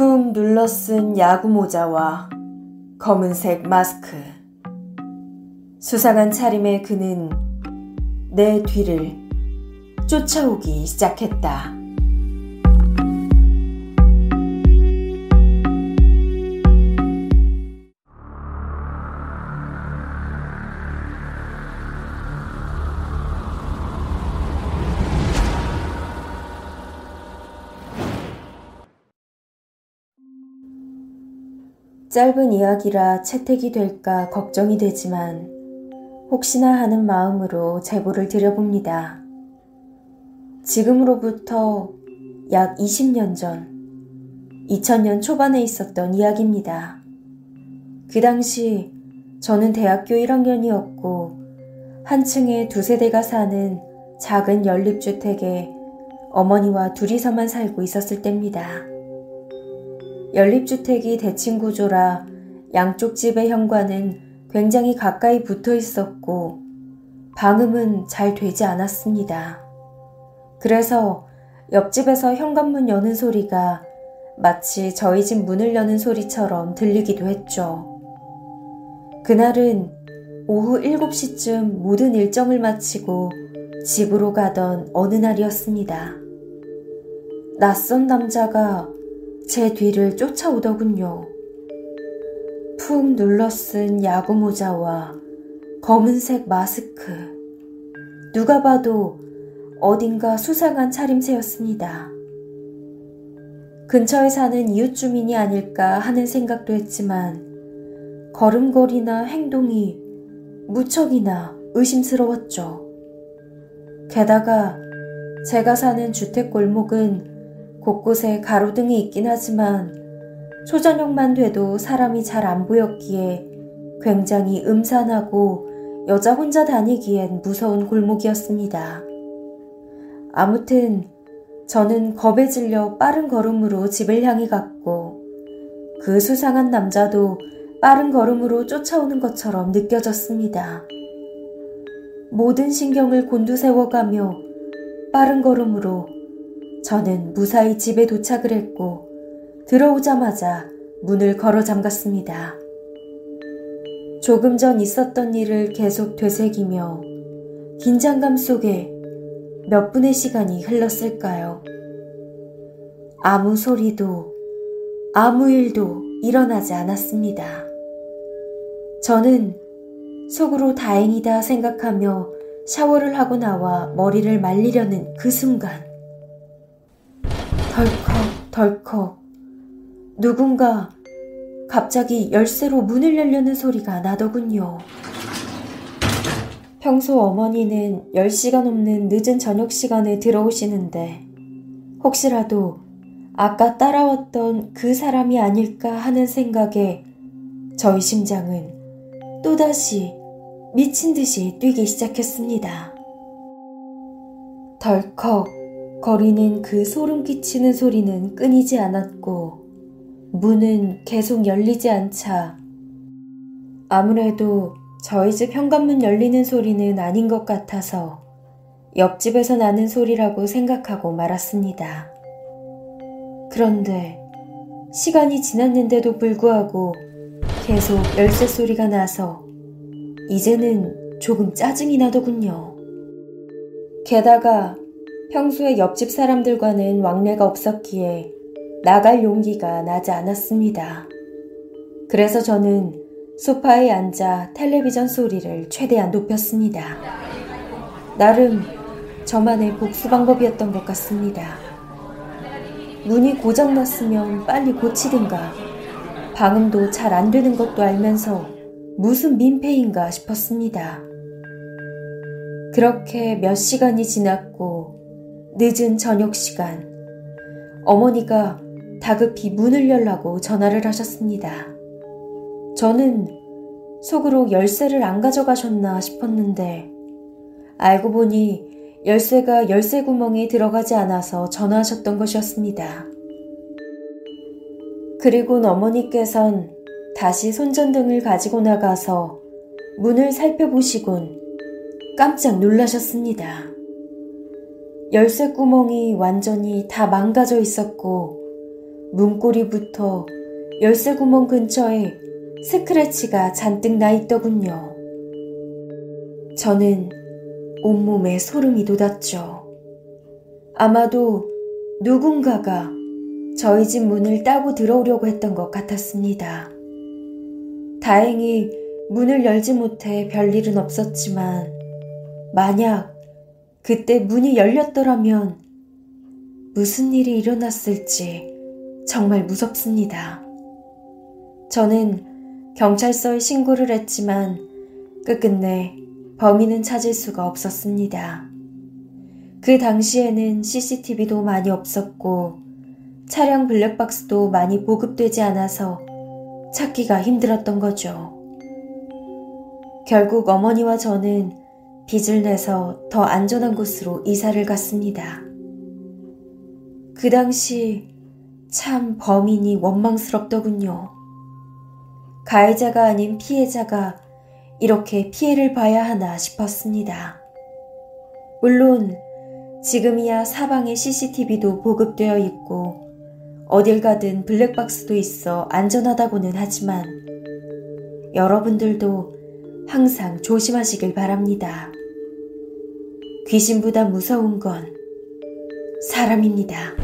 푹 눌러쓴 야구 모자와 검은색 마스크. 수상한 차림의 그는 내 뒤를 쫓아오기 시작했다. 짧은 이야기라 채택이 될까 걱정이 되지만 혹시나 하는 마음으로 제보를 드려봅니다. 지금으로부터 약 20년 전, 2000년 초반에 있었던 이야기입니다. 그 당시 저는 대학교 1학년이었고 한 층에 두 세 대가 사는 작은 연립주택에 어머니와 둘이서만 살고 있었을 때입니다. 연립주택이 대칭 구조라 양쪽 집의 현관은 굉장히 가까이 붙어 있었고 방음은 잘 되지 않았습니다. 그래서 옆집에서 현관문 여는 소리가 마치 저희 집 문을 여는 소리처럼 들리기도 했죠. 그날은 오후 7시쯤 모든 일정을 마치고 집으로 가던 어느 날이었습니다. 낯선 남자가 제 뒤를 쫓아오더군요. 푹 눌러쓴 야구 모자와 검은색 마스크. 누가 봐도 어딘가 수상한 차림새였습니다. 근처에 사는 이웃 주민이 아닐까 하는 생각도 했지만 걸음걸이나 행동이 무척이나 의심스러웠죠. 게다가 제가 사는 주택 골목은 곳곳에 가로등이 있긴 하지만 초저녁만 돼도 사람이 잘 안 보였기에 굉장히 음산하고 여자 혼자 다니기엔 무서운 골목이었습니다. 아무튼 저는 겁에 질려 빠른 걸음으로 집을 향해 갔고 그 수상한 남자도 빠른 걸음으로 쫓아오는 것처럼 느껴졌습니다. 모든 신경을 곤두세워가며 빠른 걸음으로 저는 무사히 집에 도착을 했고 들어오자마자 문을 걸어 잠갔습니다. 조금 전 있었던 일을 계속 되새기며 긴장감 속에 몇 분의 시간이 흘렀을까요? 아무 소리도 아무 일도 일어나지 않았습니다. 저는 속으로 다행이다 생각하며 샤워를 하고 나와 머리를 말리려는 그 순간 덜컥 덜컥 누군가 갑자기 열쇠로 문을 열려는 소리가 나더군요. 평소 어머니는 10시간 넘는 늦은 저녁 시간에 들어오시는데 혹시라도 아까 따라왔던 그 사람이 아닐까 하는 생각에 저희 심장은 또다시 미친 듯이 뛰기 시작했습니다. 덜컥 거리는 그 소름 끼치는 소리는 끊이지 않았고 문은 계속 열리지 않자 아무래도 저희 집 현관문 열리는 소리는 아닌 것 같아서 옆집에서 나는 소리라고 생각하고 말았습니다. 그런데 시간이 지났는데도 불구하고 계속 열쇠 소리가 나서 이제는 조금 짜증이 나더군요. 게다가 평소에 옆집 사람들과는 왕래가 없었기에 나갈 용기가 나지 않았습니다. 그래서 저는 소파에 앉아 텔레비전 소리를 최대한 높였습니다. 나름 저만의 복수 방법이었던 것 같습니다. 문이 고장났으면 빨리 고치든가 방음도 잘 안 되는 것도 알면서 무슨 민폐인가 싶었습니다. 그렇게 몇 시간이 지났고 늦은 저녁 시간, 어머니가 다급히 문을 열라고 전화를 하셨습니다. 저는 속으로 열쇠를 안 가져가셨나 싶었는데, 알고 보니 열쇠가 열쇠 구멍에 들어가지 않아서 전화하셨던 것이었습니다. 그리고 어머니께선 다시 손전등을 가지고 나가서 문을 살펴보시곤 깜짝 놀라셨습니다. 열쇠 구멍이 완전히 다 망가져 있었고 문고리부터 열쇠 구멍 근처에 스크래치가 잔뜩 나 있더군요. 저는 온몸에 소름이 돋았죠. 아마도 누군가가 저희 집 문을 따고 들어오려고 했던 것 같았습니다. 다행히 문을 열지 못해 별일은 없었지만, 만약 그때 문이 열렸더라면 무슨 일이 일어났을지 정말 무섭습니다. 저는 경찰서에 신고를 했지만 끝끝내 범인은 찾을 수가 없었습니다. 그 당시에는 CCTV도 많이 없었고 차량 블랙박스도 많이 보급되지 않아서 찾기가 힘들었던 거죠. 결국 어머니와 저는 빚을 내서 더 안전한 곳으로 이사를 갔습니다. 그 당시 참 범인이 원망스럽더군요. 가해자가 아닌 피해자가 이렇게 피해를 봐야 하나 싶었습니다. 물론 지금이야 사방에 CCTV도 보급되어 있고 어딜 가든 블랙박스도 있어 안전하다고는 하지만 여러분들도 항상 조심하시길 바랍니다. 귀신보다 무서운 건 사람입니다.